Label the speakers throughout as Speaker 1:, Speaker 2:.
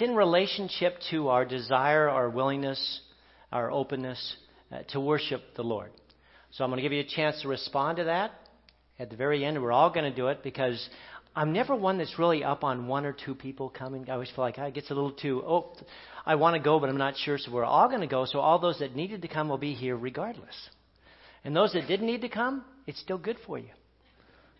Speaker 1: it's in relationship to our desire, our willingness, our openness uh, to worship the Lord. So I'm going to give you a chance to respond to that at the very end. We're all going to do it because I'm never one that's really up on one or two people coming. I always feel like I gets a little too, oh, I want to go, but I'm not sure. So we're all going to go. So all those that needed to come will be here regardless. And those that didn't need to come, it's still good for you.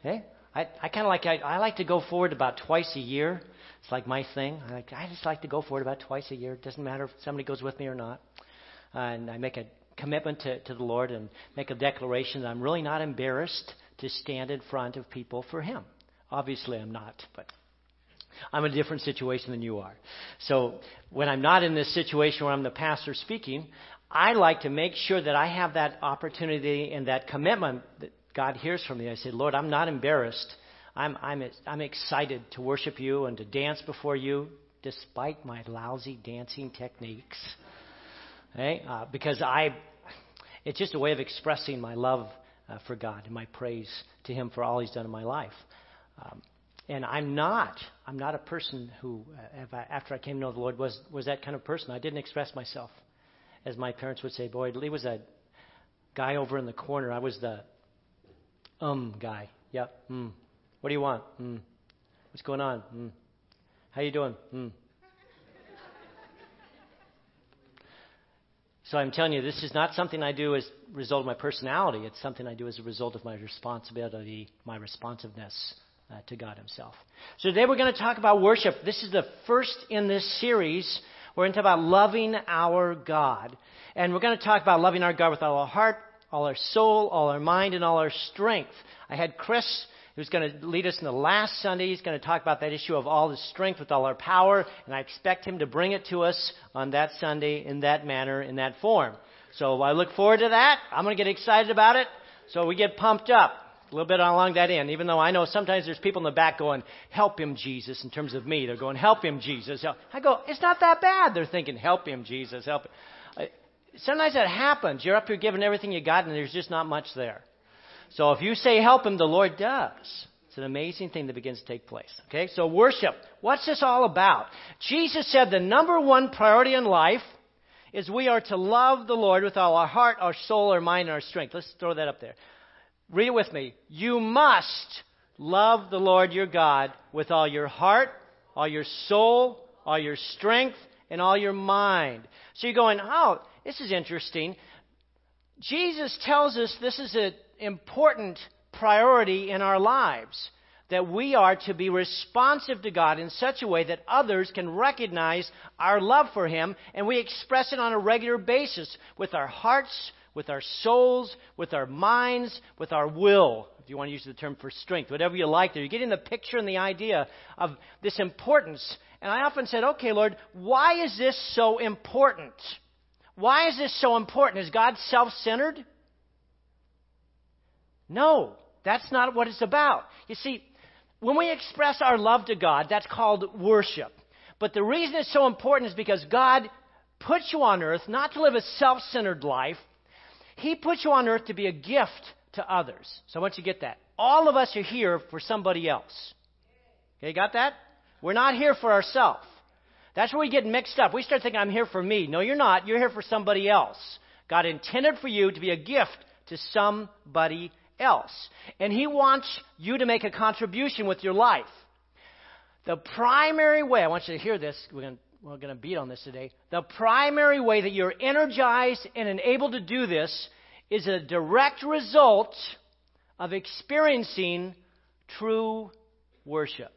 Speaker 1: Okay? I, I kind of like, I, I like to go forward about twice a year. It's like my thing. I, like, I just like to go forward about twice a year. It doesn't matter if somebody goes with me or not. Uh, and I make a commitment to, to the Lord and make a declaration that I'm really not embarrassed to stand in front of people for Him. Obviously, I'm not, but I'm in a different situation than you are. So when I'm not in this situation where I'm the pastor speaking, I like to make sure that I have that opportunity and that commitment that God hears from me. I say, Lord, I'm not embarrassed. I'm, I'm, I'm excited to worship you and to dance before you despite my lousy dancing techniques. Okay? Uh, because I, it's just a way of expressing my love uh, for God and my praise to Him for all He's done in my life. Um, and I'm not, I'm not a person who, uh, after I came to know the Lord, was, was that kind of person. I didn't express myself as my parents would say, boy, Leigh was a guy over in the corner. I was the um guy. Yep. Mm. What do you want? Mm. What's going on? Mm. How you doing? Mm. So I'm telling you, this is not something I do as a result of my personality. It's something I do as a result of my responsibility, my responsiveness uh, to God Himself. So today we're going to talk about worship. This is the first in this series we're going to talk about loving our God. And we're going to talk about loving our God with all our heart, all our soul, all our mind, and all our strength. I had Chris, who's going to lead us in the last Sunday. He's going to talk about that issue of all the strength with all our power, and I expect him to bring it to us on that Sunday in that manner, in that form. So I look forward to that. I'm going to get excited about it. So we get pumped up a little bit along that end, even though I know sometimes there's people in the back going, help him, Jesus, in terms of me. They're going, help him, Jesus. I go, it's not that bad. They're thinking, help him, Jesus, help him. Sometimes that happens. You're up here giving everything you got, and there's just not much there. So if you say help him, the Lord does. It's an amazing thing that begins to take place. Okay? So worship. What's this all about? Jesus said the number one priority in life is we are to love the Lord with all our heart, our soul, our mind, and our strength. Let's throw that up there. Read it with me. You must love the Lord your God with all your heart, all your soul, all your strength, and all your mind. So you're going, oh, this is interesting. Jesus tells us this is an important priority in our lives. That we are to be responsive to God in such a way that others can recognize our love for Him, and we express it on a regular basis with our hearts, with our souls, with our minds, with our will, if you want to use the term for strength, whatever you like there. You're getting the picture and the idea of this importance. And I often said, okay, Lord, why is this so important? Why is this so important? Is God self centered? No, that's not what it's about. You see, when we express our love to God, that's called worship. But the reason it's so important is because God put you on earth not to live a self centered life, he put you on earth to be a gift to others. So I want you to get that. All of us are here for somebody else. Okay, got that? We're not here for ourselves. That's where we get mixed up. We start thinking, I'm here for me. No, you're not. You're here for somebody else. God intended for you to be a gift to somebody else. And He wants you to make a contribution with your life. The primary way, I want you to hear this, we're going to we're going to beat on this today. The primary way that you're energized and enabled to do this is a direct result of experiencing true worship.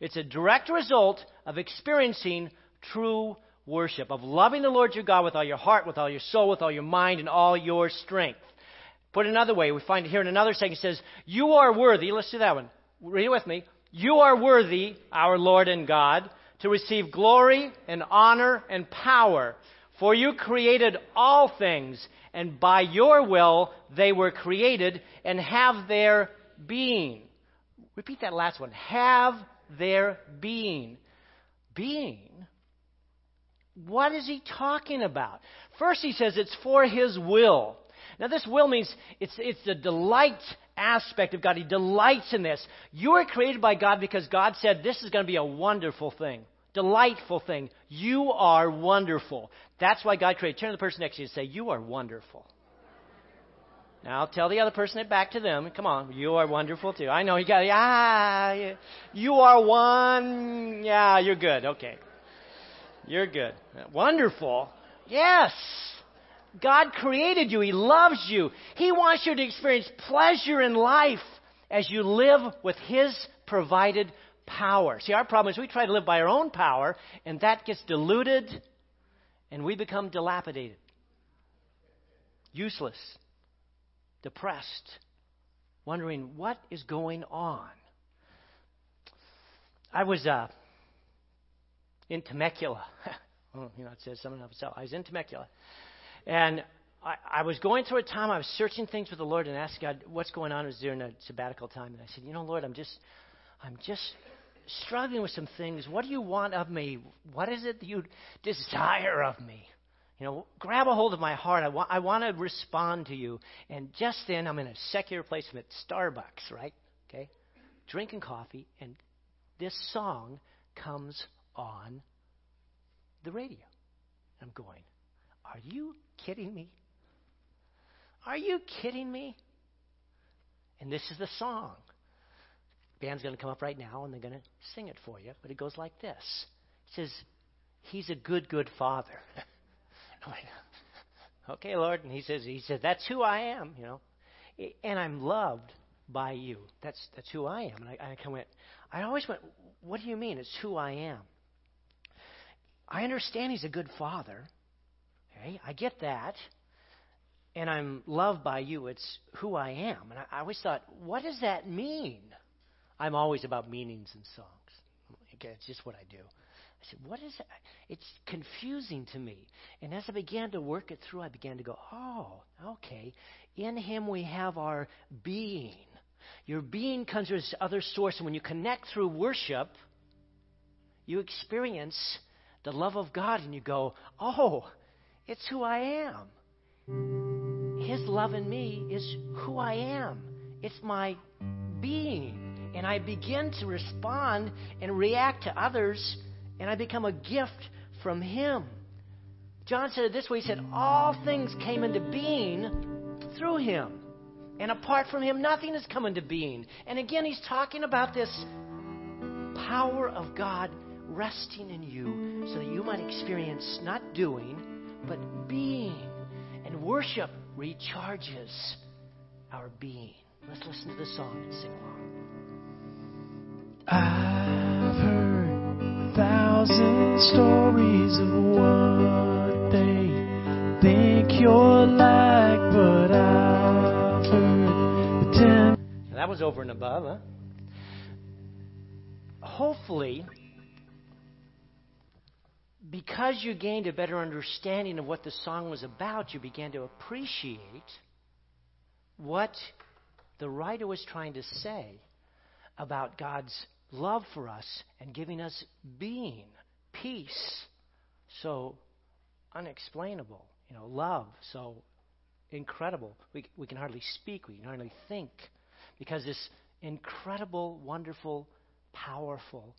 Speaker 1: It's a direct result of experiencing true worship, of loving the Lord your God with all your heart, with all your soul, with all your mind, and all your strength. Put another way, we find it here in another second, it says, You are worthy. Let's do that one. Read it with me. You are worthy, our Lord and God, to receive glory and honor and power. For you created all things, and by your will they were created and have their being. Repeat that last one. Have their being. Being? What is he talking about? First, he says it's for his will. Now, this will means it's, it's the delight aspect of God. He delights in this. You are created by God because God said this is going to be a wonderful thing. delightful thing. You are wonderful. That's why God created. Turn to the person next to you and say, You are wonderful. Now tell the other person it back to them. Come on, you are wonderful too. I know you got ah, you are one. Yeah, you're good. Okay, you're good. Wonderful. Yes. God created you. He loves you. He wants you to experience pleasure in life as you live with His provided power. See, our problem is we try to live by our own power, and that gets diluted, and we become dilapidated, useless, depressed, wondering what is going on. I was uh, in Temecula. you know, it says something of itself. I was in Temecula. And I, I was going through a time, I was searching things with the Lord and asking God what's going on. It was during a sabbatical time. And I said, You know, Lord, I'm just, I'm just struggling with some things. What do you want of me? What is it that you desire of me? You know, grab a hold of my heart. I want, I want to respond to you. And just then, I'm in a secular place. I'm at Starbucks, right? Okay? Drinking coffee, and this song comes on the radio. I'm going, Are you kidding me? Are you kidding me? And this is the song. Band's going to come up right now and they're going to sing it for you, but it goes like this. It says, He's a good, good father. okay, Lord. And he says, He says, That's who I am, you know. And I'm loved by you. That's that's who I am. And I, I kind of went, I always went, What do you mean? It's who I am. I understand he's a good father. Okay, I get that and I'm loved by you. It's who I am. And I, I always thought, what does that mean? I'm always about meanings in songs. Okay, it's just what I do. I said, what is that? It's confusing to me. And as I began to work it through, I began to go, oh, okay. In Him we have our being. Your being comes from this other source. And when you connect through worship, you experience the love of God and you go, oh, it's who I am. His love in me is who I am, it's my being. And I begin to respond and react to others, and I become a gift from Him. John said it this way He said, All things came into being through Him. And apart from Him, nothing has come into being. And again, He's talking about this power of God resting in you so that you might experience not doing, but being. And worship recharges our being. Let's listen to the song and sing along.
Speaker 2: I've heard a thousand stories of what they think you're like, but I've heard the ten.
Speaker 1: That was over and above, huh? Hopefully, because you gained a better understanding of what the song was about, you began to appreciate what the writer was trying to say about God's love for us and giving us being, peace, so unexplainable, you know, love, so incredible. We, we can hardly speak, we can hardly think, because this incredible, wonderful, powerful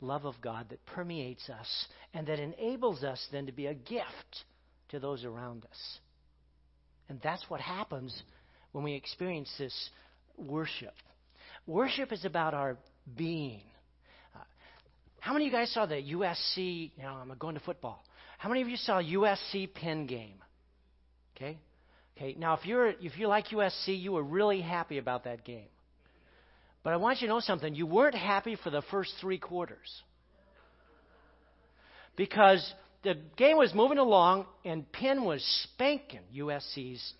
Speaker 1: love of God that permeates us and that enables us then to be a gift to those around us. And that's what happens when we experience this worship. Worship is about our being. Uh, how many of you guys saw the USC? Know, I'm going to football. How many of you saw USC Penn game? Okay, okay. Now, if you're if you like USC, you were really happy about that game. But I want you to know something. You weren't happy for the first three quarters. Because the game was moving along and Penn was spanking USC's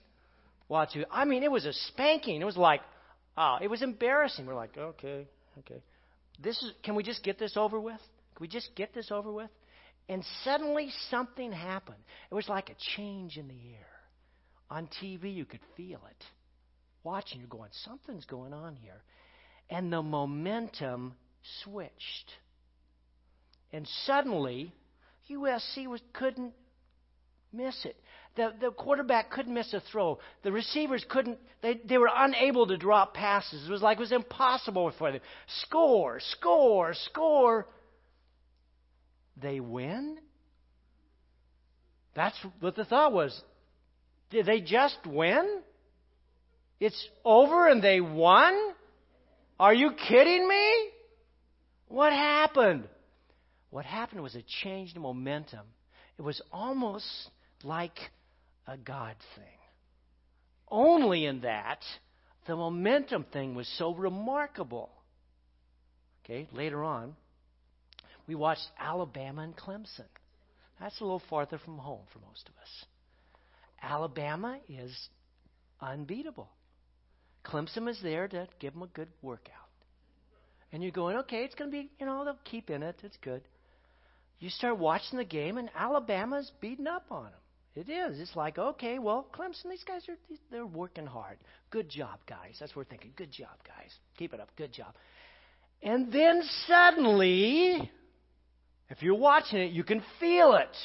Speaker 1: Wazoo. I mean, it was a spanking. It was like, oh, it was embarrassing. We're like, okay, okay. This is, can we just get this over with? Can we just get this over with? And suddenly something happened. It was like a change in the air. On TV, you could feel it. Watching, you're going, something's going on here and the momentum switched. And suddenly, USC was, couldn't miss it. The, the quarterback couldn't miss a throw. The receivers couldn't, they, they were unable to drop passes. It was like it was impossible for them. Score, score, score. they win? That's what the thought was. Did they just win? It's over and they won? Are you kidding me? What happened? What happened was a change in momentum. It was almost like a God thing. Only in that the momentum thing was so remarkable. Okay, later on, we watched Alabama and Clemson. That's a little farther from home for most of us. Alabama is unbeatable. Clemson was there to give them a good workout. And you're going, okay, it's going to be, you know, they'll keep in it. It's good. You start watching the game, and Alabama's beating up on them. It is. It's like, okay, well, Clemson, these guys are they're working hard. Good job, guys. That's what we're thinking. Good job, guys. Keep it up. Good job. And then suddenly, if you're watching it, you can feel it.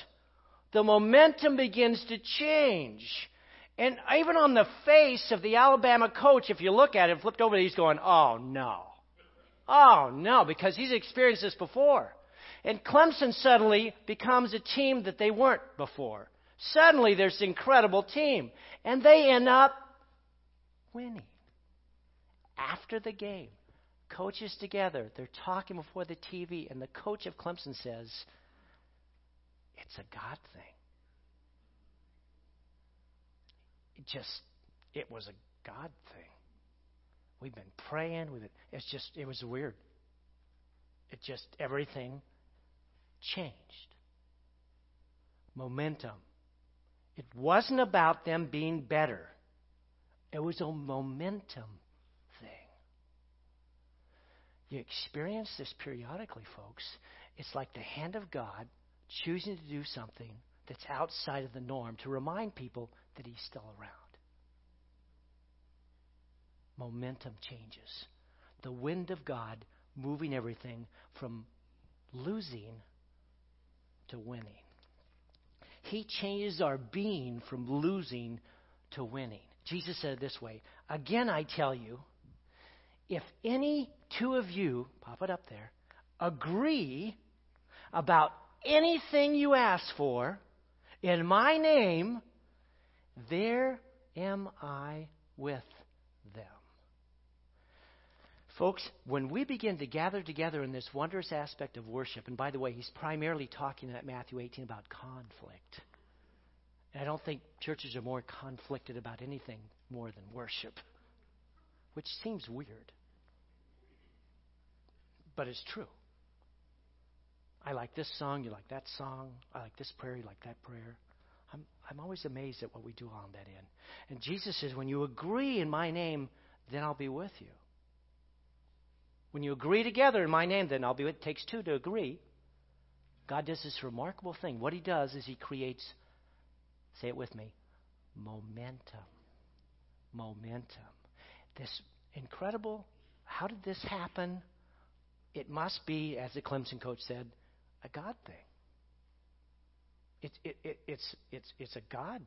Speaker 1: The momentum begins to change. And even on the face of the Alabama coach, if you look at it, flipped over, he's going, oh no. Oh no, because he's experienced this before. And Clemson suddenly becomes a team that they weren't before. Suddenly there's an incredible team. And they end up winning. After the game, coaches together, they're talking before the TV, and the coach of Clemson says, It's a God thing. It just, it was a God thing. We've been praying. with it. it's just, it was weird. It just, everything changed. Momentum. It wasn't about them being better, it was a momentum thing. You experience this periodically, folks. It's like the hand of God choosing to do something that's outside of the norm to remind people that He's still around. Momentum changes. The wind of God moving everything from losing to winning. He changes our being from losing to winning. Jesus said it this way Again, I tell you, if any two of you, pop it up there, agree about anything you ask for in my name, there am I with them. Folks, when we begin to gather together in this wondrous aspect of worship, and by the way, he's primarily talking at Matthew 18 about conflict. And I don't think churches are more conflicted about anything more than worship, which seems weird. But it's true. I like this song, you like that song. I like this prayer, you like that prayer. I'm, I'm always amazed at what we do on that end. And Jesus says, when you agree in my name, then I'll be with you. When you agree together in my name, then I'll be with. It takes two to agree. God does this remarkable thing. What he does is he creates, say it with me, momentum. Momentum. This incredible, how did this happen? It must be, as the Clemson coach said, a God thing. It, it, it, it's, it's, it's a God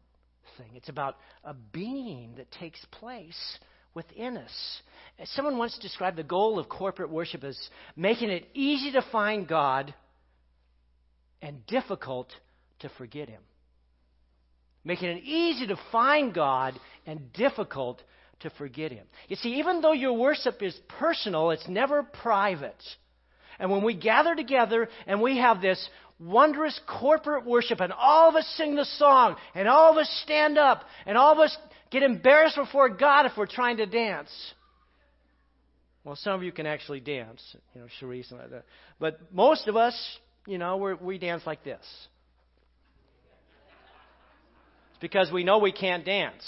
Speaker 1: thing. It's about a being that takes place within us. Someone once described the goal of corporate worship as making it easy to find God and difficult to forget Him. Making it easy to find God and difficult to forget Him. You see, even though your worship is personal, it's never private. And when we gather together and we have this wondrous corporate worship, and all of us sing the song, and all of us stand up, and all of us get embarrassed before God if we're trying to dance. Well, some of you can actually dance, you know, Cherise and like that. But most of us, you know, we dance like this. It's because we know we can't dance.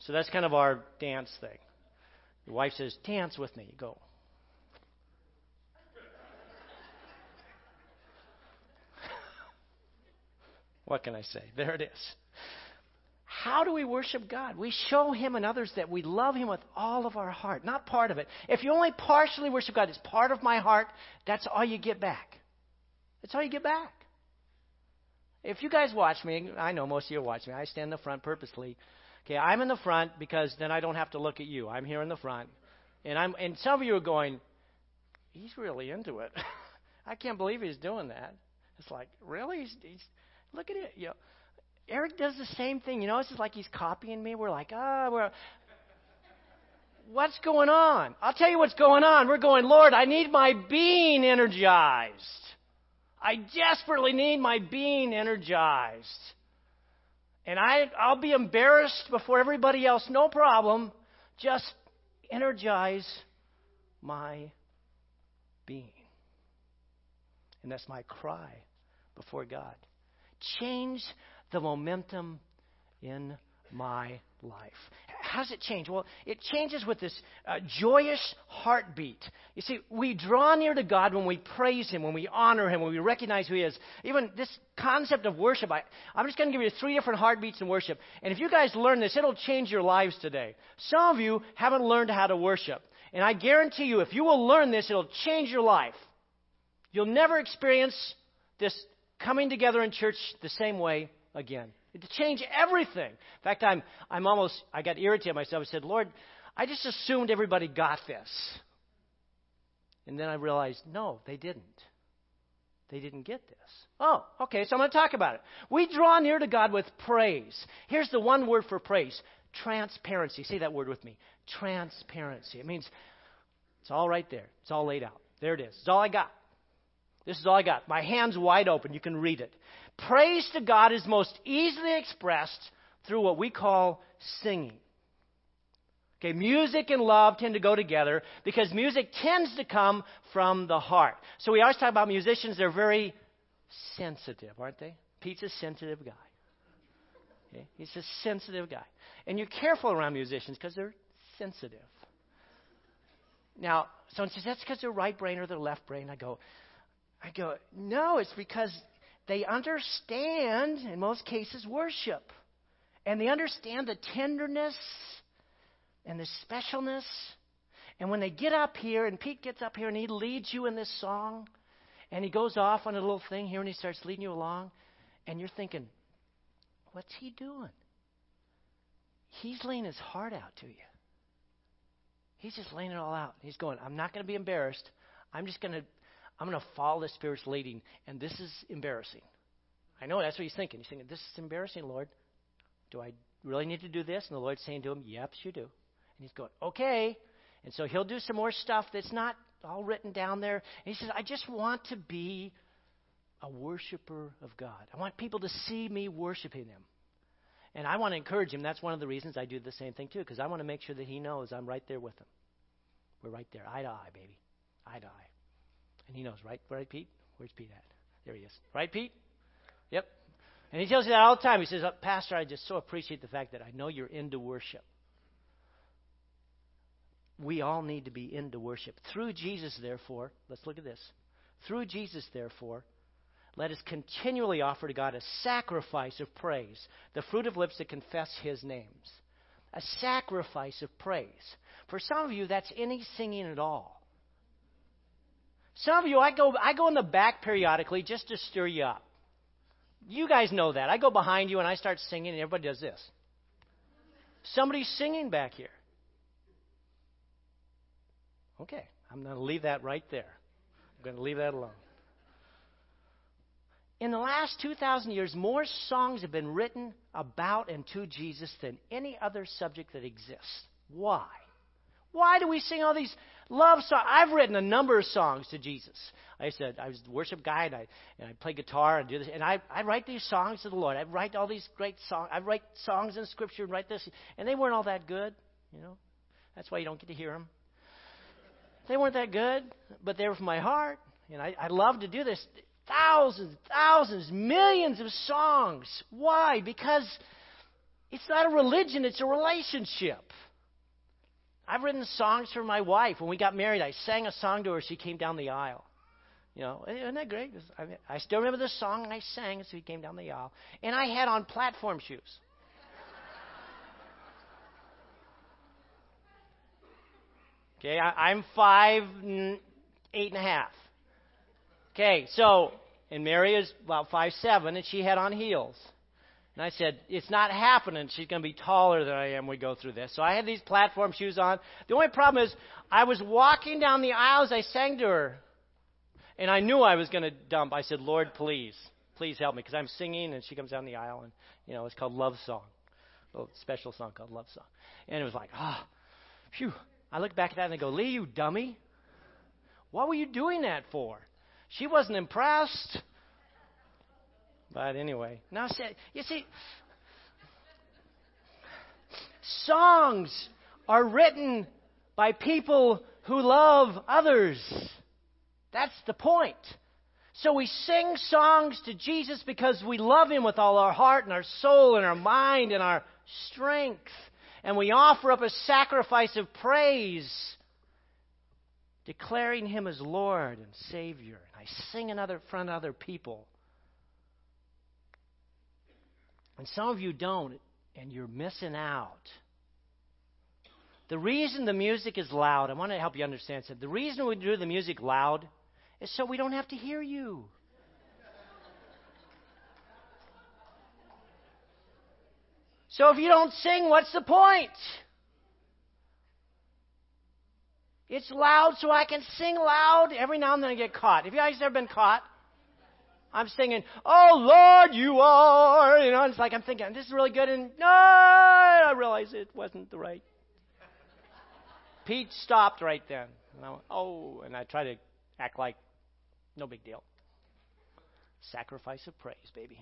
Speaker 1: So that's kind of our dance thing. Your wife says, Dance with me. You go. What can I say? There it is. How do we worship God? We show Him and others that we love Him with all of our heart, not part of it. If you only partially worship God, it's part of my heart, that's all you get back. That's all you get back. If you guys watch me, I know most of you watch me. I stand in the front purposely. Okay, I'm in the front because then I don't have to look at you. I'm here in the front. And I'm and some of you are going, He's really into it. I can't believe he's doing that. It's like, really? He's, he's, look at it. You know, Eric does the same thing. You know, it's just like he's copying me. We're like, ah, oh, we're. What's going on? I'll tell you what's going on. We're going, Lord, I need my being energized. I desperately need my being energized. And I, I'll be embarrassed before everybody else, no problem. Just energize my being. And that's my cry before God. Change the momentum in my life. How does it change? Well, it changes with this uh, joyous heartbeat. You see, we draw near to God when we praise Him, when we honor Him, when we recognize who He is. Even this concept of worship, I, I'm just going to give you three different heartbeats in worship. And if you guys learn this, it'll change your lives today. Some of you haven't learned how to worship. And I guarantee you, if you will learn this, it'll change your life. You'll never experience this coming together in church the same way again. To change everything. In fact, I'm, I'm almost, I got irritated myself. I said, Lord, I just assumed everybody got this. And then I realized, no, they didn't. They didn't get this. Oh, okay, so I'm going to talk about it. We draw near to God with praise. Here's the one word for praise transparency. Say that word with me. Transparency. It means it's all right there, it's all laid out. There it is. It's all I got. This is all I got. My hand's wide open. You can read it. Praise to God is most easily expressed through what we call singing. Okay, music and love tend to go together because music tends to come from the heart. So we always talk about musicians, they're very sensitive, aren't they? Pete's a sensitive guy. Okay? He's a sensitive guy. And you're careful around musicians because they're sensitive. Now, someone says, that's because they're right brain or their left brain. I go, I go, no, it's because they understand, in most cases, worship. And they understand the tenderness and the specialness. And when they get up here, and Pete gets up here and he leads you in this song, and he goes off on a little thing here and he starts leading you along, and you're thinking, what's he doing? He's laying his heart out to you. He's just laying it all out. He's going, I'm not going to be embarrassed. I'm just going to I'm going to follow the Spirit's leading, and this is embarrassing. I know that's what he's thinking. He's thinking, This is embarrassing, Lord. Do I really need to do this? And the Lord's saying to him, Yep, you do. And he's going, Okay. And so he'll do some more stuff that's not all written down there. And he says, I just want to be a worshiper of God. I want people to see me worshiping Him. And I want to encourage him. That's one of the reasons I do the same thing, too, because I want to make sure that he knows I'm right there with him. We're right there, eye to eye, baby. Eye to eye. And he knows, right? Right, Pete? Where's Pete at? There he is. Right, Pete? Yep. And he tells you that all the time. He says, uh, Pastor, I just so appreciate the fact that I know you're into worship. We all need to be into worship. Through Jesus, therefore, let's look at this. Through Jesus, therefore, let us continually offer to God a sacrifice of praise, the fruit of lips that confess his names. A sacrifice of praise. For some of you, that's any singing at all. Some of you, I go, I go in the back periodically just to stir you up. You guys know that. I go behind you and I start singing, and everybody does this. Somebody's singing back here. Okay, I'm going to leave that right there. I'm going to leave that alone. In the last 2,000 years, more songs have been written about and to Jesus than any other subject that exists. Why? Why do we sing all these love songs? I've written a number of songs to Jesus. I said I was a worship guy, and I and I play guitar and do this, and I I write these songs to the Lord. I write all these great songs. I write songs in Scripture and write this, and they weren't all that good. You know, that's why you don't get to hear them. They weren't that good, but they were from my heart, and I, I love to do this. Thousands, thousands, millions of songs. Why? Because it's not a religion; it's a relationship. I've written songs for my wife. When we got married, I sang a song to her. She came down the aisle. You know, eh, isn't that great? I, mean, I still remember the song I sang as we came down the aisle. And I had on platform shoes. Okay, I, I'm five, eight and a half. Okay, so, and Mary is about five seven, and she had on heels. And I said, It's not happening. She's going to be taller than I am we go through this. So I had these platform shoes on. The only problem is, I was walking down the aisle as I sang to her. And I knew I was going to dump. I said, Lord, please, please help me. Because I'm singing, and she comes down the aisle, and, you know, it's called Love Song. A special song called Love Song. And it was like, ah, oh, phew. I look back at that and I go, Leigh, you dummy. What were you doing that for? She wasn't impressed. But anyway, now you see, songs are written by people who love others. That's the point. So we sing songs to Jesus because we love Him with all our heart and our soul and our mind and our strength. And we offer up a sacrifice of praise, declaring Him as Lord and Savior. And I sing in other, front of other people. And some of you don't, and you're missing out. The reason the music is loud, I want to help you understand something. The reason we do the music loud is so we don't have to hear you. So if you don't sing, what's the point? It's loud so I can sing loud. Every now and then I get caught. Have you guys ever been caught? I'm singing, Oh Lord, you are. You know, it's like I'm thinking, this is really good. And no, I realize it wasn't the right. Pete stopped right then. And I went, oh, and I try to act like no big deal. Sacrifice of praise, baby.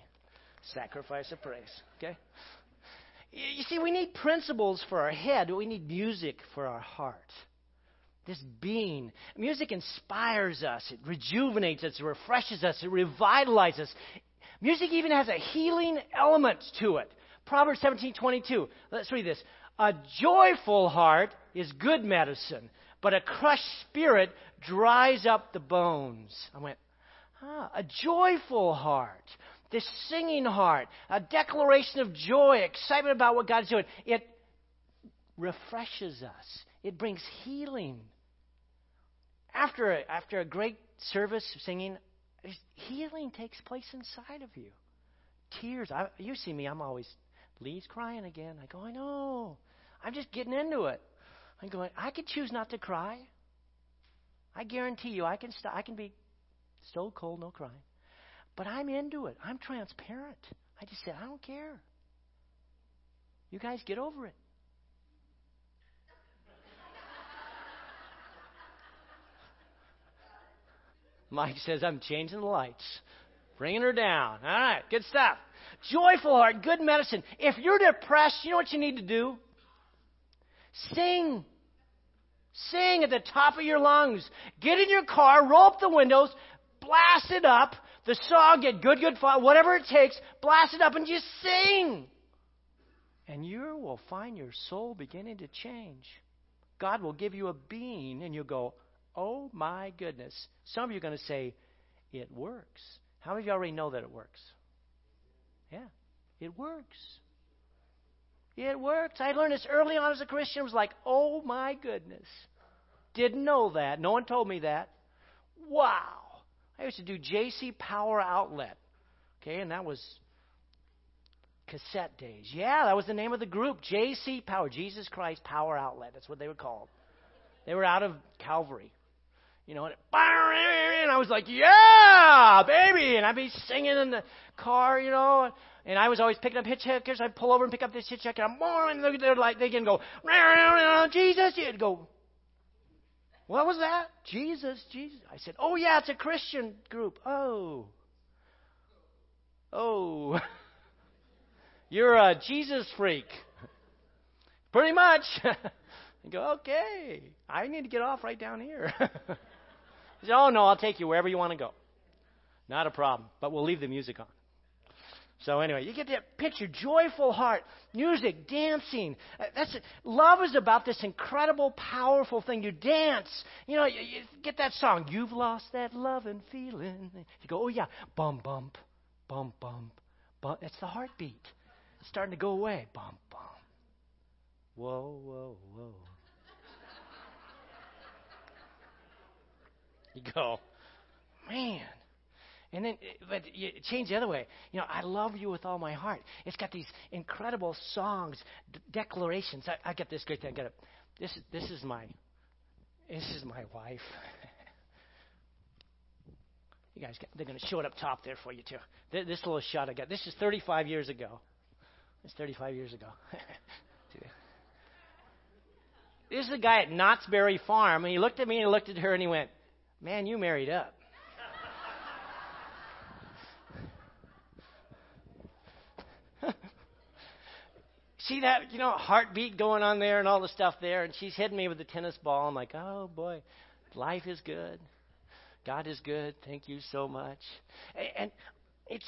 Speaker 1: Sacrifice of praise. Okay? You see, we need principles for our head, we need music for our heart. This being. Music inspires us, it rejuvenates us, it refreshes us, it revitalizes us. Music even has a healing element to it. Proverbs 17:22. Let's read this. A joyful heart is good medicine, but a crushed spirit dries up the bones. I went, ah, a joyful heart, this singing heart, a declaration of joy, excitement about what God's doing. It refreshes us, it brings healing. After a, after a great service of singing, healing takes place inside of you. Tears. I, you see me, I'm always, Leigh's crying again. I go, I know. I'm just getting into it. I'm going, I could choose not to cry. I guarantee you, I can, st- I can be stone cold, no crying. But I'm into it. I'm transparent. I just said, I don't care. You guys get over it. Mike says, I'm changing the lights, bringing her down. All right, good stuff. Joyful heart, good medicine. If you're depressed, you know what you need to do? Sing. Sing at the top of your lungs. Get in your car, roll up the windows, blast it up. The song, get good, good, whatever it takes, blast it up and just sing. And you will find your soul beginning to change. God will give you a being, and you'll go, Oh my goodness. Some of you are going to say, It works. How many of you already know that it works? Yeah, it works. It works. I learned this early on as a Christian. It was like, oh my goodness. Didn't know that. No one told me that. Wow. I used to do JC Power Outlet. Okay, and that was cassette days. Yeah, that was the name of the group. JC Power, Jesus Christ Power Outlet. That's what they were called. They were out of Calvary. You know, and, it, and I was like, yeah, baby. And I'd be singing in the car, you know. And I was always picking up hitchhikers. I'd pull over and pick up this hitchhiker. I'm more, and they're like, they can go, Jesus. You'd go, what was that? Jesus, Jesus. I said, oh, yeah, it's a Christian group. Oh. Oh. You're a Jesus freak. Pretty much. I go, okay, I need to get off right down here. he said, oh, no, I'll take you wherever you want to go. Not a problem, but we'll leave the music on. So anyway, you get that picture, joyful heart, music, dancing. Uh, that's. Love is about this incredible, powerful thing. You dance. You know, you, you get that song. You've lost that love and feeling. You go, oh yeah, bum bump, bump bump, bump. It's the heartbeat. It's starting to go away. Bump bump. Whoa whoa whoa. you go, man. And then, but you change the other way. You know, I love you with all my heart. It's got these incredible songs, d- declarations. I, I got this great thing. I got it. This is this is my, this is my wife. You guys, got, they're going to show it up top there for you too. This little shot I got. This is 35 years ago. It's 35 years ago. this is a guy at Knott's Berry Farm, and he looked at me and he looked at her and he went, "Man, you married up." See that, you know, heartbeat going on there and all the stuff there, and she's hitting me with the tennis ball. I'm like, oh boy, life is good. God is good. Thank you so much. And it's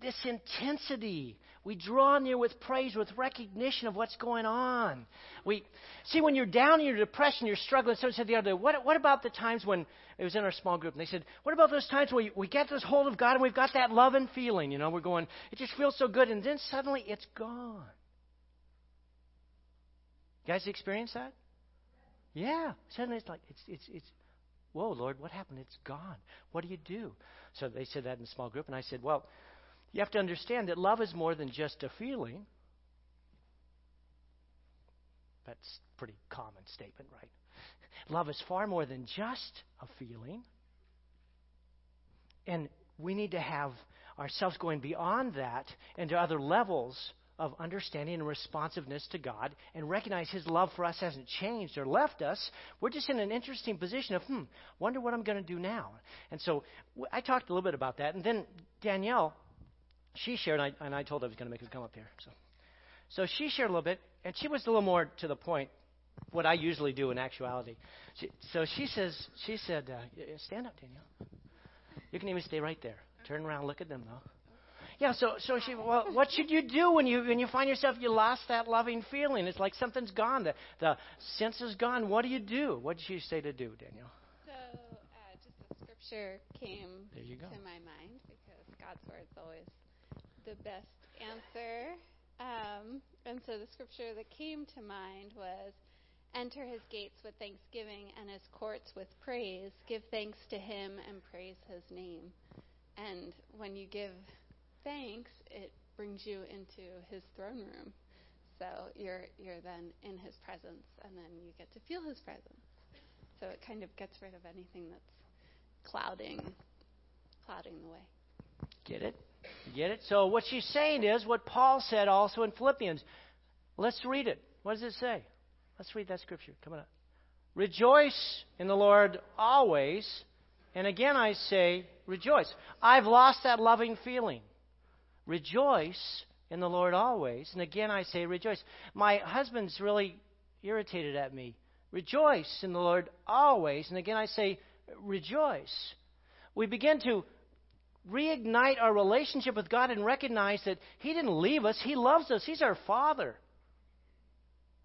Speaker 1: this intensity. We draw near with praise, with recognition of what's going on. We see when you're down in your depression, you're struggling. Someone said the other day, what, what about the times when it was in our small group? And they said, what about those times when we, we get this hold of God and we've got that love and feeling? You know, we're going, it just feels so good, and then suddenly it's gone. You guys experience that? Yeah. Suddenly it's like it's it's it's Whoa, Lord, what happened? It's gone. What do you do? So they said that in a small group, and I said, Well, you have to understand that love is more than just a feeling. That's a pretty common statement, right? Love is far more than just a feeling. And we need to have ourselves going beyond that into other levels of understanding and responsiveness to God and recognize His love for us hasn't changed or left us. We're just in an interesting position of, hmm, wonder what I'm going to do now. And so I talked a little bit about that. And then Danielle, she shared, and I, and I told her I was going to make her come up here. So, so she shared a little bit, and she was a little more to the point, what I usually do in actuality. She, so she says, she said, uh, stand up, Danielle. You can even stay right there. Turn around, look at them, though. Yeah, so so she well, what should you do when you when you find yourself you lost that loving feeling? It's like something's gone. The the sense is gone. What do you do? What did she say to do, Danielle?
Speaker 3: So uh, just the scripture came to my mind because God's word is always the best answer. Um, and so the scripture that came to mind was Enter his gates with thanksgiving and his courts with praise. Give thanks to him and praise his name. And when you give thanks, it brings you into his throne room. So you're you're then in his presence and then you get to feel his presence. So it kind of gets rid of anything that's clouding clouding the way.
Speaker 1: Get it? Get it? So what she's saying is what Paul said also in Philippians. Let's read it. What does it say? Let's read that scripture. Come on up. Rejoice in the Lord always. And again I say, rejoice. I've lost that loving feeling. Rejoice in the Lord always. And again, I say rejoice. My husband's really irritated at me. Rejoice in the Lord always. And again, I say rejoice. We begin to reignite our relationship with God and recognize that He didn't leave us, He loves us, He's our Father.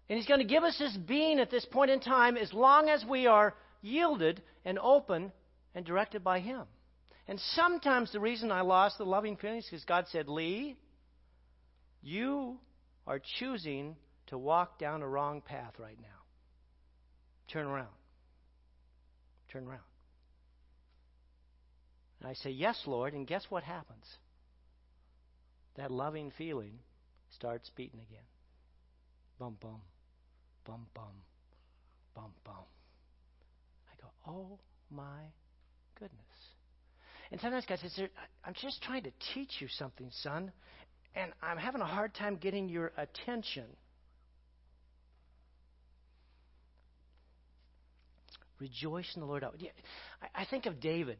Speaker 1: And He's going to give us His being at this point in time as long as we are yielded and open and directed by Him. And sometimes the reason I lost the loving feelings is because God said, Leigh, you are choosing to walk down a wrong path right now. Turn around. Turn around. And I say, Yes, Lord. And guess what happens? That loving feeling starts beating again. Bum, bum, bum, bum, bum, bum. I go, Oh my goodness. And sometimes says, I'm just trying to teach you something, son, and I'm having a hard time getting your attention. Rejoice in the Lord. I think of David.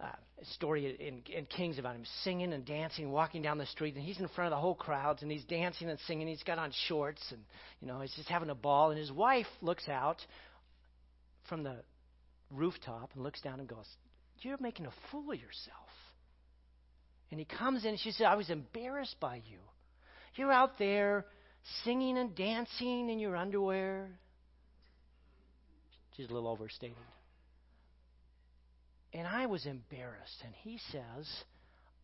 Speaker 1: Uh, story in, in Kings about him singing and dancing, walking down the street, and he's in front of the whole crowds, and he's dancing and singing. He's got on shorts, and you know he's just having a ball. And his wife looks out from the rooftop and looks down and goes, you're making a fool of yourself. And he comes in and she said, I was embarrassed by you. You're out there singing and dancing in your underwear. She's a little overstated. And I was embarrassed. And he says,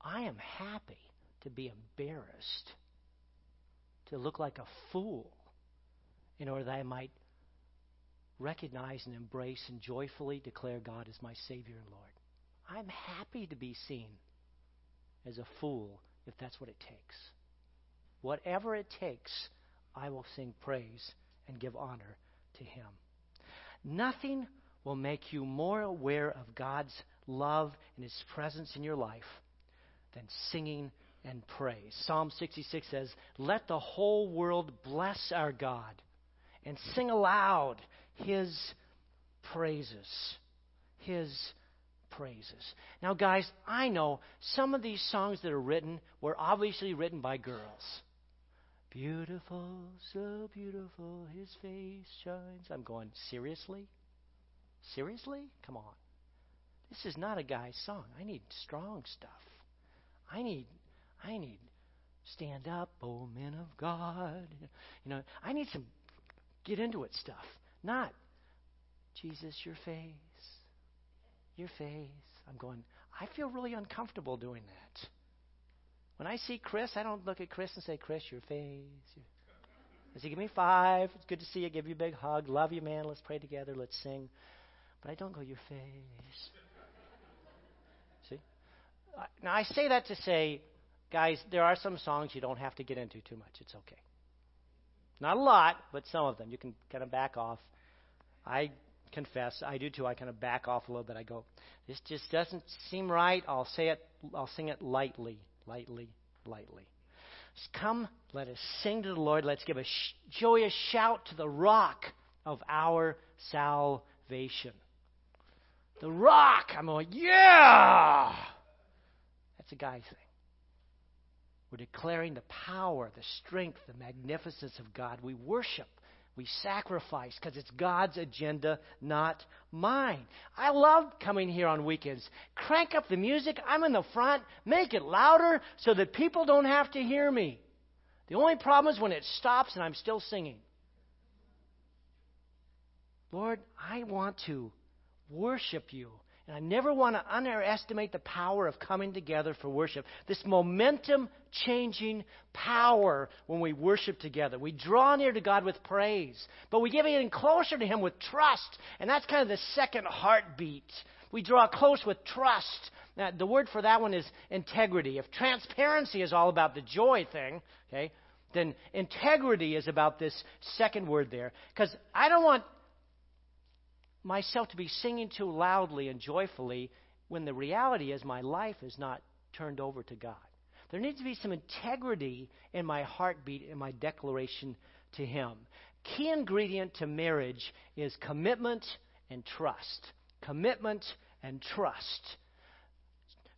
Speaker 1: I am happy to be embarrassed, to look like a fool, in order that I might recognize and embrace and joyfully declare God as my Savior and Lord. I'm happy to be seen as a fool if that's what it takes. Whatever it takes, I will sing praise and give honor to Him. Nothing will make you more aware of God's love and His presence in your life than singing and praise. Psalm 66 says, Let the whole world bless our God and sing aloud His praises. His praises. Now, guys, I know some of these songs that are written were obviously written by girls. Beautiful, so beautiful, his face shines. I'm going, seriously? Seriously? Come on. This is not a guy's song. I need strong stuff. I need, I need stand up, oh men of God. You know, I need some get into it stuff. Not Jesus, your face, your face. I'm going, I feel really uncomfortable doing that. When I see Chris, I don't look at Chris and say, Chris, your face. Does he give me five? It's good to see you. Give you a big hug. Love you, man. Let's pray together. Let's sing. But I don't go, your face. see? Now, I say that to say, guys, there are some songs you don't have to get into too much. It's okay. Not a lot, but some of them. You can kind of back off. I confess, I do too. I kind of back off a little bit. I go, this just doesn't seem right. I'll say it, I'll sing it lightly lightly, lightly. Come, let us sing to the Lord. Let's give a sh- joyous shout to the rock of our salvation. The rock. I'm going, yeah! That's a guy thing. We're declaring the power, the strength, the magnificence of God. We worship we sacrifice because it's God's agenda, not mine. I love coming here on weekends. Crank up the music. I'm in the front. Make it louder so that people don't have to hear me. The only problem is when it stops and I'm still singing. Lord, I want to worship you and I never want to underestimate the power of coming together for worship. This momentum changing power when we worship together. We draw near to God with praise, but we get even closer to Him with trust. And that's kind of the second heartbeat. We draw close with trust. Now, the word for that one is integrity. If transparency is all about the joy thing, okay, then integrity is about this second word there. Because I don't want myself to be singing too loudly and joyfully when the reality is my life is not turned over to God. There needs to be some integrity in my heartbeat, and my declaration to Him. Key ingredient to marriage is commitment and trust. Commitment and trust.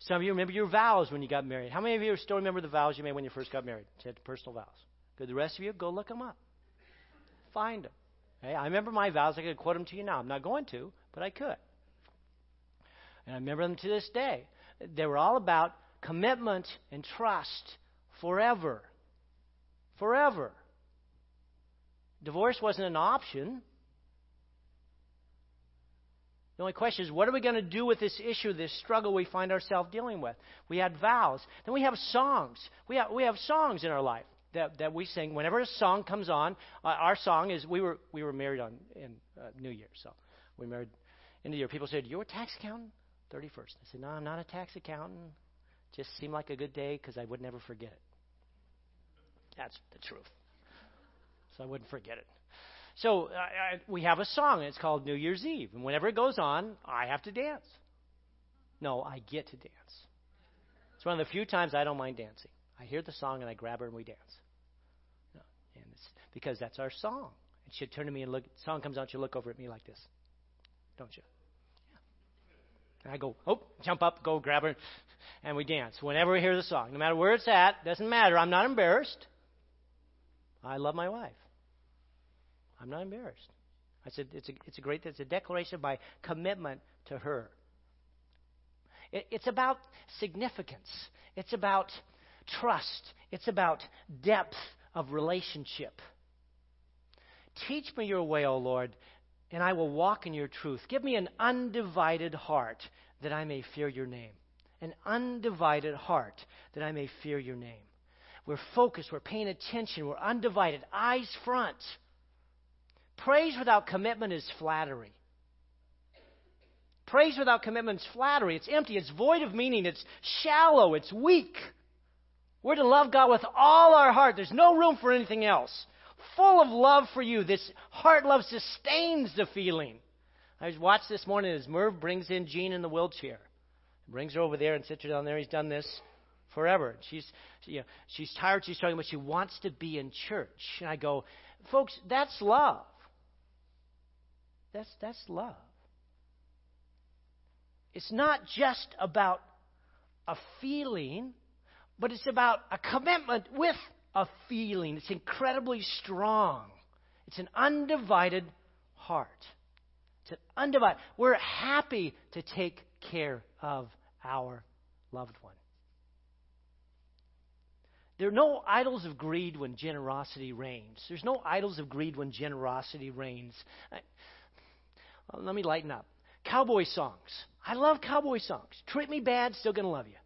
Speaker 1: Some of you remember your vows when you got married. How many of you still remember the vows you made when you first got married? You personal vows. Good. The rest of you, go look them up. Find them. I remember my vows. I could quote them to you now. I'm not going to, but I could. And I remember them to this day. They were all about commitment and trust forever. Forever. Divorce wasn't an option. The only question is, what are we going to do with this issue, this struggle we find ourselves dealing with? We had vows. Then we have songs. We have, we have songs in our life that, that we sing. Whenever a song comes on, uh, our song is we were we were married on in uh, New Year, so we married in the year. People said, "You're a tax accountant." Thirty first. I said, "No, I'm not a tax accountant. Just seemed like a good day because I would never forget it." That's the truth. So I wouldn't forget it. So I, we have a song. It's called New Year's Eve, and whenever it goes on, I have to dance. No, I get to dance. It's one of the few times I don't mind dancing. I hear the song and I grab her and we dance. Because that's our song. And she'd turn to me and look. Song comes on, she'll look over at me like this, don't you? Yeah. And I go, oh, jump up, go grab her, and we dance. Whenever we hear the song, no matter where it's at, doesn't matter. I'm not embarrassed. I love my wife. I'm not embarrassed. I said it's a it's a great it's a declaration of my commitment to her. It, it's about significance. It's about trust, it's about depth of relationship. Teach me your way, O Lord, and I will walk in your truth. Give me an undivided heart that I may fear your name. An undivided heart that I may fear your name. We're focused, we're paying attention, we're undivided, eyes front. Praise without commitment is flattery. Praise without commitment is flattery. It's empty, it's void of meaning, it's shallow, it's weak. We're to love God with all our heart. There's no room for anything else. Full of love for you. This heart love sustains the feeling. I was watched this morning as Merv brings in Jean in the wheelchair. brings her over there and sits her down there. He's done this forever. She's, she, you know, she's tired, she's struggling, but she wants to be in church. And I go, folks, that's love. That's, that's love. It's not just about a feeling, but it's about a commitment with a feeling. It's incredibly strong. It's an undivided heart. It's an undivided. We're happy to take care of our loved one. There are no idols of greed when generosity reigns. There's no idols of greed when generosity reigns. Well, let me lighten up. Cowboy songs. I love cowboy songs. Treat me bad, still going to love you.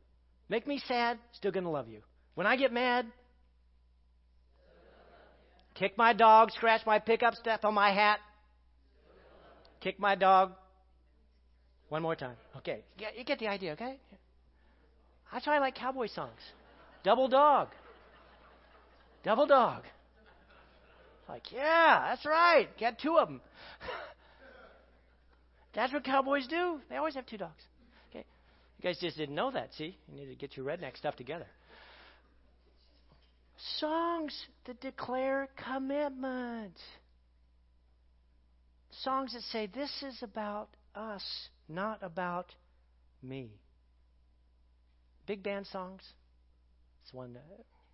Speaker 1: Make me sad, still going to love you. When I get mad, kick my dog, scratch my pickup, step on my hat, kick my dog. One more time. Okay. You get the idea, okay? That's why I like cowboy songs. Double dog. Double dog. Like, yeah, that's right. Got two of them. that's what cowboys do. They always have two dogs. Okay. You guys just didn't know that, see? You need to get your redneck stuff together. Songs that declare commitment. Songs that say, this is about us, not about me. Big band songs. It's one that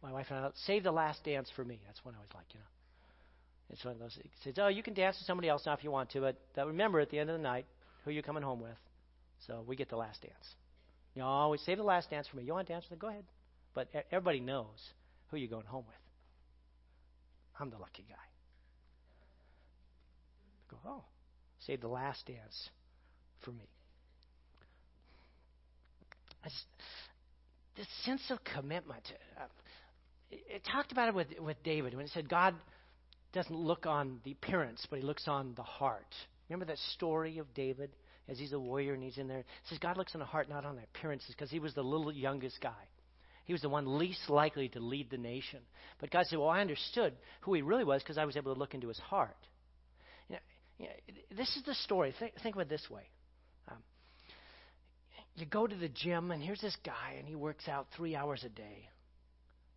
Speaker 1: my wife and I save the last dance for me. That's one I always like, you know. It's one of those. It says, oh, you can dance with somebody else now if you want to, but, remember at the end of the night who you're coming home with. So we get the last dance. You know, always save the last dance for me. You want to dance with? Go ahead. But everybody knows who you're going home with. I'm the lucky guy. Go, oh, save the last dance for me. This sense of commitment. Uh, it talked about it with, with David when it said God doesn't look on the appearance, but he looks on the heart. Remember that story of David as he's a warrior and he's in there? It says God looks on the heart, not on the appearances, because he was the little youngest guy. He was the one least likely to lead the nation. But God said, Well, I understood who he really was because I was able to look into his heart. You know, you know, this is the story. Think, think of it this way. Um, you go to the gym, and here's this guy, and he works out three hours a day.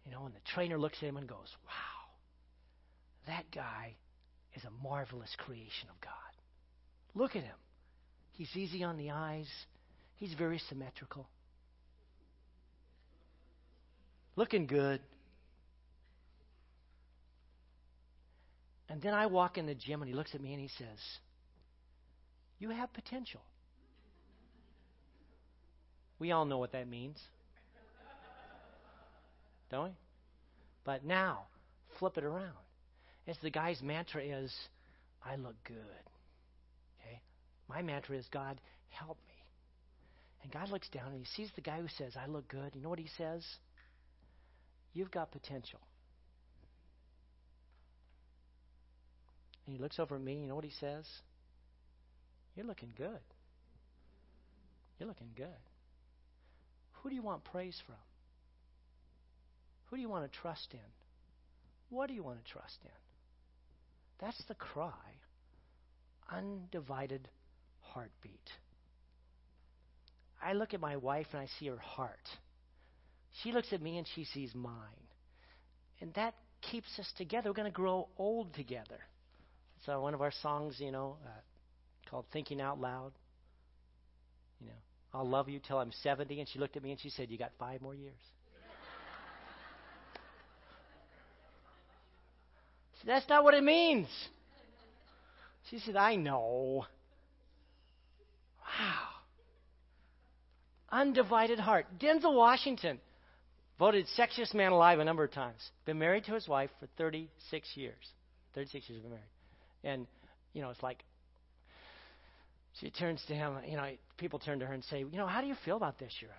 Speaker 1: You know, and the trainer looks at him and goes, Wow, that guy is a marvelous creation of God. Look at him. He's easy on the eyes, he's very symmetrical. Looking good. And then I walk in the gym and he looks at me and he says, You have potential. We all know what that means. Don't we? But now, flip it around. As the guy's mantra is, I look good. Okay? My mantra is, God, help me. And God looks down and he sees the guy who says, I look good. You know what he says? You've got potential. And he looks over at me. You know what he says? You're looking good. You're looking good. Who do you want praise from? Who do you want to trust in? What do you want to trust in? That's the cry. Undivided heartbeat. I look at my wife and I see her heart. She looks at me and she sees mine. And that keeps us together. We're going to grow old together. So one of our songs, you know, uh, called Thinking Out Loud. You know, I'll love you till I'm 70. And she looked at me and she said, You got five more years. so That's not what it means. She said, I know. Wow. Undivided heart. Denzel Washington voted sexiest man alive a number of times. Been married to his wife for 36 years. 36 years been married. And, you know, it's like, she turns to him, you know, people turn to her and say, you know, how do you feel about this? You're,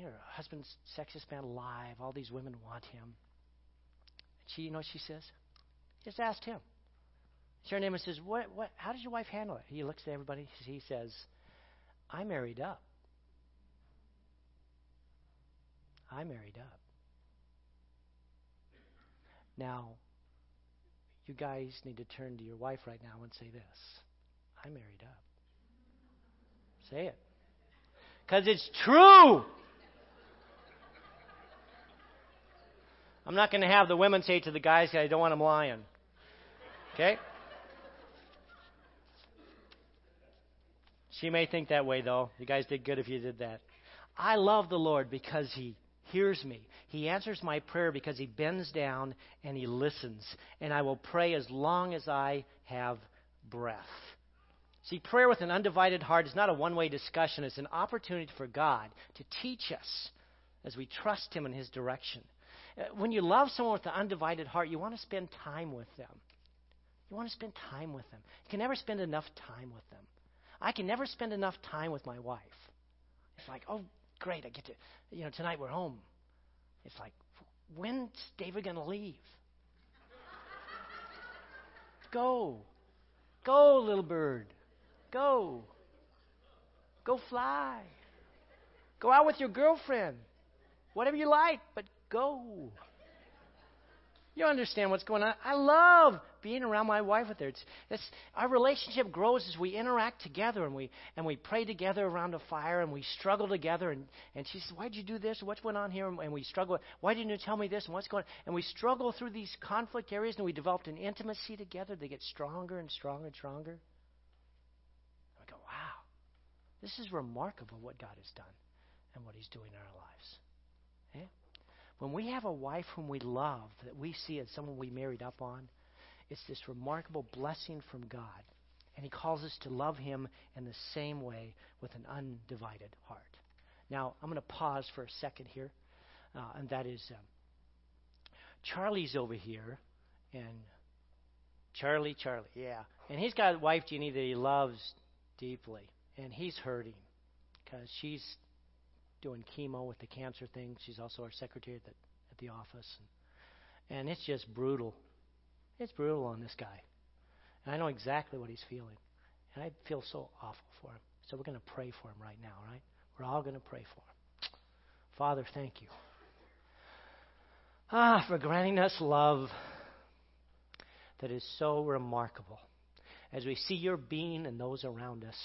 Speaker 1: you're husband's sexiest man alive. All these women want him. She, you know what she says? Just ask him. Sharon Amos says, what, what, How does your wife handle it? He looks at everybody. He says, I married up. I married up. Now, you guys need to turn to your wife right now and say this I married up. Say it. Because it's true. I'm not going to have the women say to the guys, I don't want them lying. Okay? She may think that way, though. You guys did good if you did that. I love the Lord because He hears me. He answers my prayer because He bends down and He listens. And I will pray as long as I have breath. See, prayer with an undivided heart is not a one way discussion, it's an opportunity for God to teach us as we trust Him in His direction. Uh, when you love someone with an undivided heart, you want to spend time with them. You want to spend time with them. You can never spend enough time with them. I can never spend enough time with my wife. It's like, oh, great, I get to, you know, tonight we're home. It's like, when's David going to leave? Go. Go, little bird. Go. Go fly. Go out with your girlfriend. Whatever you like, but go. You understand what's going on. I love being around my wife with her. It's, it's, our relationship grows as we interact together and we and we pray together around a fire and we struggle together. And, and she says, "Why'd you do this? What's going on here?" And we struggle. Why didn't you tell me this? And what's going? on? And we struggle through these conflict areas and we developed an intimacy together. They get stronger and stronger and stronger. I go, "Wow, this is remarkable what God has done and what He's doing in our lives." When we have a wife whom we love, that we see as someone we married up on, it's this remarkable blessing from God. And He calls us to love Him in the same way with an undivided heart. Now, I'm going to pause for a second here, uh, and that is um, Charlie's over here, and Charlie, Charlie, yeah. And he's got a wife, Jeannie, that he loves deeply, and he's hurting because she's doing chemo with the cancer thing. She's also our secretary at the, at the office. And, and it's just brutal. It's brutal on this guy. And I know exactly what he's feeling. And I feel so awful for him. So we're going to pray for him right now, right? We're all going to pray for him. Father, thank you. Ah, for granting us love that is so remarkable as we see your being and those around us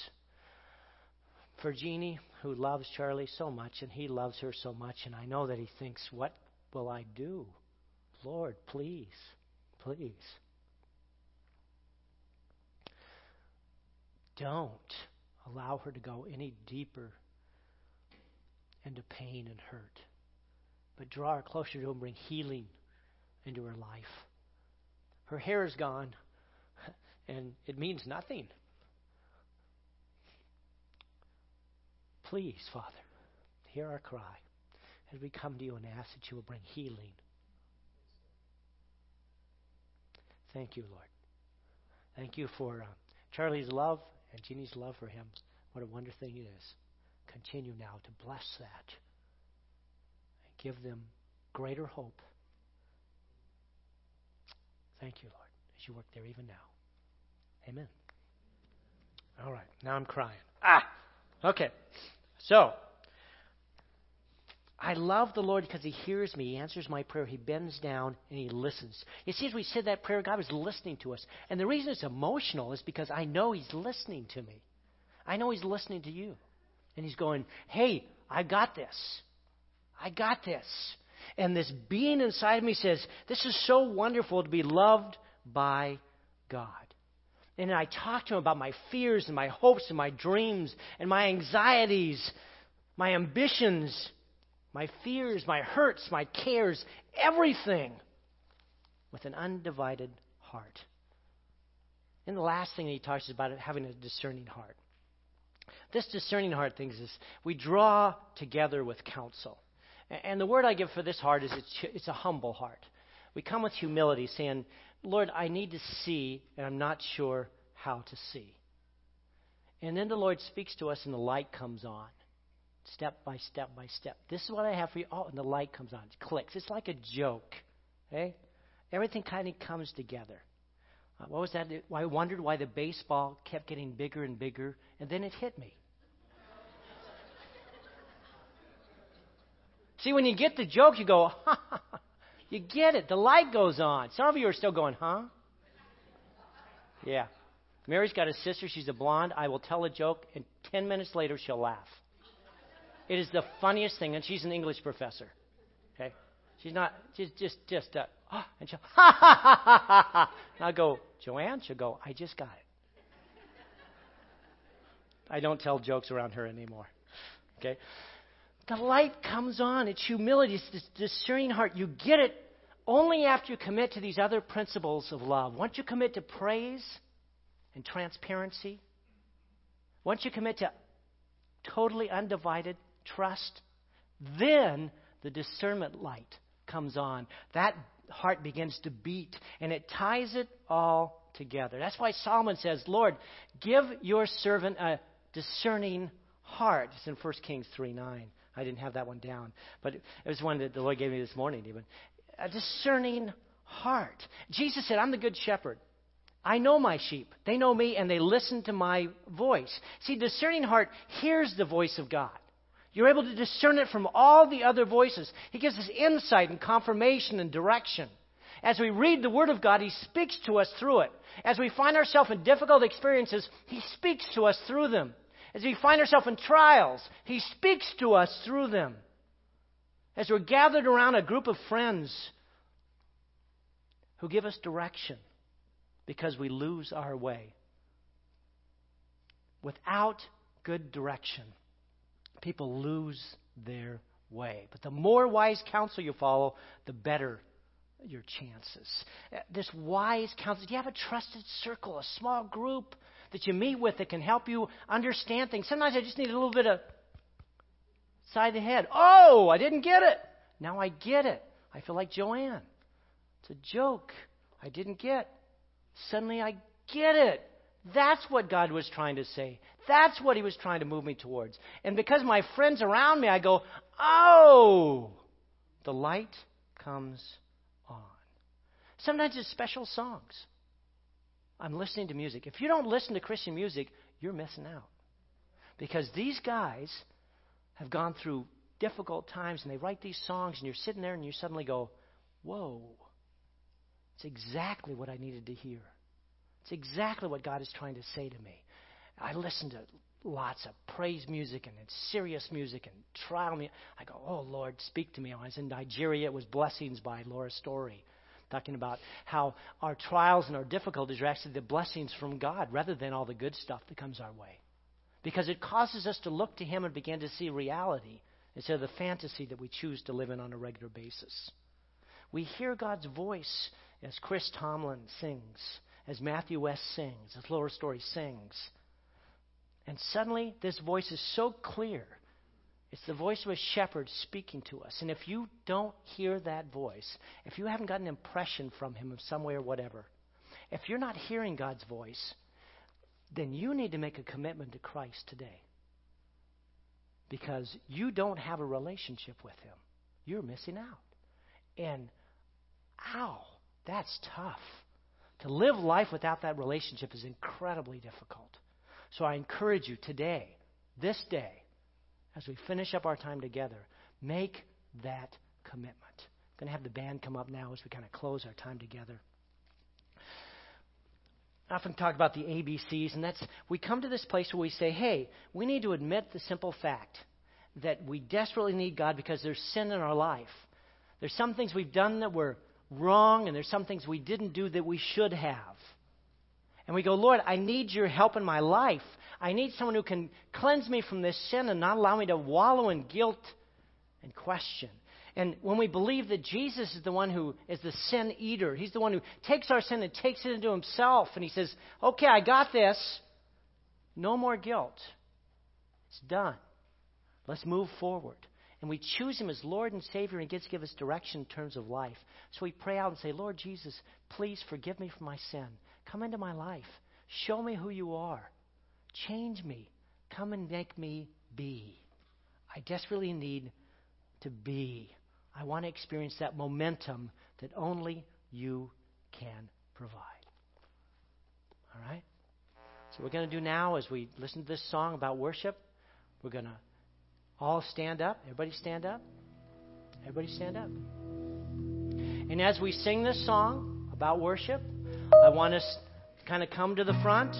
Speaker 1: for Jeannie, who loves Charlie so much, and he loves her so much, and I know that he thinks, What will I do? Lord, please, please. Don't allow her to go any deeper into pain and hurt, but draw her closer to Him, bring healing into her life. Her hair is gone, and it means nothing. Please, Father, hear our cry as we come to you and ask that you will bring healing. Thank you, Lord. Thank you for uh, Charlie's love and Jeannie's love for him. What a wonderful thing it is. Continue now to bless that and give them greater hope. Thank you, Lord, as you work there even now. Amen. All right, now I'm crying. Ah! Okay. So, I love the Lord because He hears me. He answers my prayer. He bends down and He listens. You see, as we said that prayer, God was listening to us. And the reason it's emotional is because I know He's listening to me. I know He's listening to you. And He's going, hey, I got this. I got this. And this being inside me says, this is so wonderful to be loved by God. And I talk to him about my fears and my hopes and my dreams and my anxieties, my ambitions, my fears, my hurts, my cares, everything with an undivided heart. And the last thing he talks about is having a discerning heart. This discerning heart thing is we draw together with counsel. And the word I give for this heart is it's, it's a humble heart. We come with humility, saying, Lord, I need to see, and I'm not sure how to see. And then the Lord speaks to us, and the light comes on, step by step by step. This is what I have for you. Oh, and the light comes on. It clicks. It's like a joke. Okay? Everything kind of comes together. Uh, what was that? I wondered why the baseball kept getting bigger and bigger, and then it hit me. See, when you get the joke, you go, ha, ha, ha. You get it. The light goes on. Some of you are still going, huh? Yeah. Mary's got a sister. She's a blonde. I will tell a joke, and 10 minutes later, she'll laugh. It is the funniest thing, and she's an English professor. Okay, she's not. She's just just uh, oh, and she'll ha ha ha ha ha ha. And I'll go, Joanne. She'll go, I just got it. I don't tell jokes around her anymore. Okay, the light comes on. It's humility. It's this discerning heart. You get it only after you commit to these other principles of love. Once you commit to praise and transparency, once you commit to totally undivided trust, then the discernment light comes on. That heart begins to beat, and it ties it all together. That's why Solomon says, Lord, give your servant a discerning heart. It's in 1 Kings 3 9. I didn't have that one down, but it was one that the Lord gave me this morning, even. A discerning heart. Jesus said, I'm the good shepherd. I know my sheep. They know me and they listen to my voice. See, discerning heart hears the voice of God. You're able to discern it from all the other voices. He gives us insight and confirmation and direction. As we read the Word of God, He speaks to us through it. As we find ourselves in difficult experiences, He speaks to us through them. As we find ourselves in trials, He speaks to us through them. As we're gathered around a group of friends who give us direction, because we lose our way. Without good direction, people lose their way. But the more wise counsel you follow, the better your chances. This wise counsel, do you have a trusted circle, a small group that you meet with that can help you understand things? Sometimes I just need a little bit of side of the head. Oh, I didn't get it. Now I get it. I feel like Joanne. It's a joke. I didn't get. Suddenly I get it. That's what God was trying to say. That's what He was trying to move me towards. And because my friends around me, I go, oh, the light comes on. Sometimes it's special songs. I'm listening to music. If you don't listen to Christian music, you're missing out. Because these guys have gone through difficult times and they write these songs, and you're sitting there and you suddenly go, whoa. It's exactly what I needed to hear. It's exactly what God is trying to say to me. I listen to lots of praise music and serious music and trial music. I go, oh, Lord, speak to me. I was in Nigeria. It was Blessings by Laura Story, talking about how our trials and our difficulties are actually the blessings from God rather than all the good stuff that comes our way. Because it causes us to look to Him and begin to see reality instead of the fantasy that we choose to live in on a regular basis. We hear God's voice as Chris Tomlin sings, as Matthew West sings, as Laura Story sings. And suddenly, this voice is so clear. It's the voice of a shepherd speaking to us. And if you don't hear that voice, if you haven't got an impression from him of some way or whatever, if you're not hearing God's voice, then you need to make a commitment to Christ today. Because you don't have a relationship with him. You're missing out. And, ow. That's tough. To live life without that relationship is incredibly difficult. So I encourage you today, this day, as we finish up our time together, make that commitment. I'm going to have the band come up now as we kind of close our time together. I often talk about the ABCs, and that's we come to this place where we say, hey, we need to admit the simple fact that we desperately need God because there's sin in our life. There's some things we've done that were wrong and there's some things we didn't do that we should have. And we go, Lord, I need your help in my life. I need someone who can cleanse me from this sin and not allow me to wallow in guilt and question. And when we believe that Jesus is the one who is the sin eater, he's the one who takes our sin and takes it into himself, and he says, Okay, I got this. No more guilt. It's done. Let's move forward and we choose Him as Lord and Savior, and He gets to give us direction in terms of life. So we pray out and say, Lord Jesus, please forgive me for my sin. Come into my life. Show me who you are. Change me. Come and make me be. I desperately need to be. I want to experience that momentum that only you can provide. All right? So, we're going to do now as we listen to this song about worship, we're going to all stand up. Everybody stand up. Everybody stand up. And as we sing this song about worship, I want us to kind of come to the front.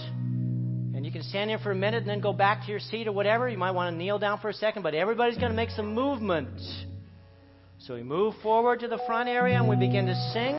Speaker 1: And you can stand here for a minute and then go back to your seat or whatever. You might want to kneel down for a second, but everybody's going to make some movement. So we move forward to the front area and we begin to sing.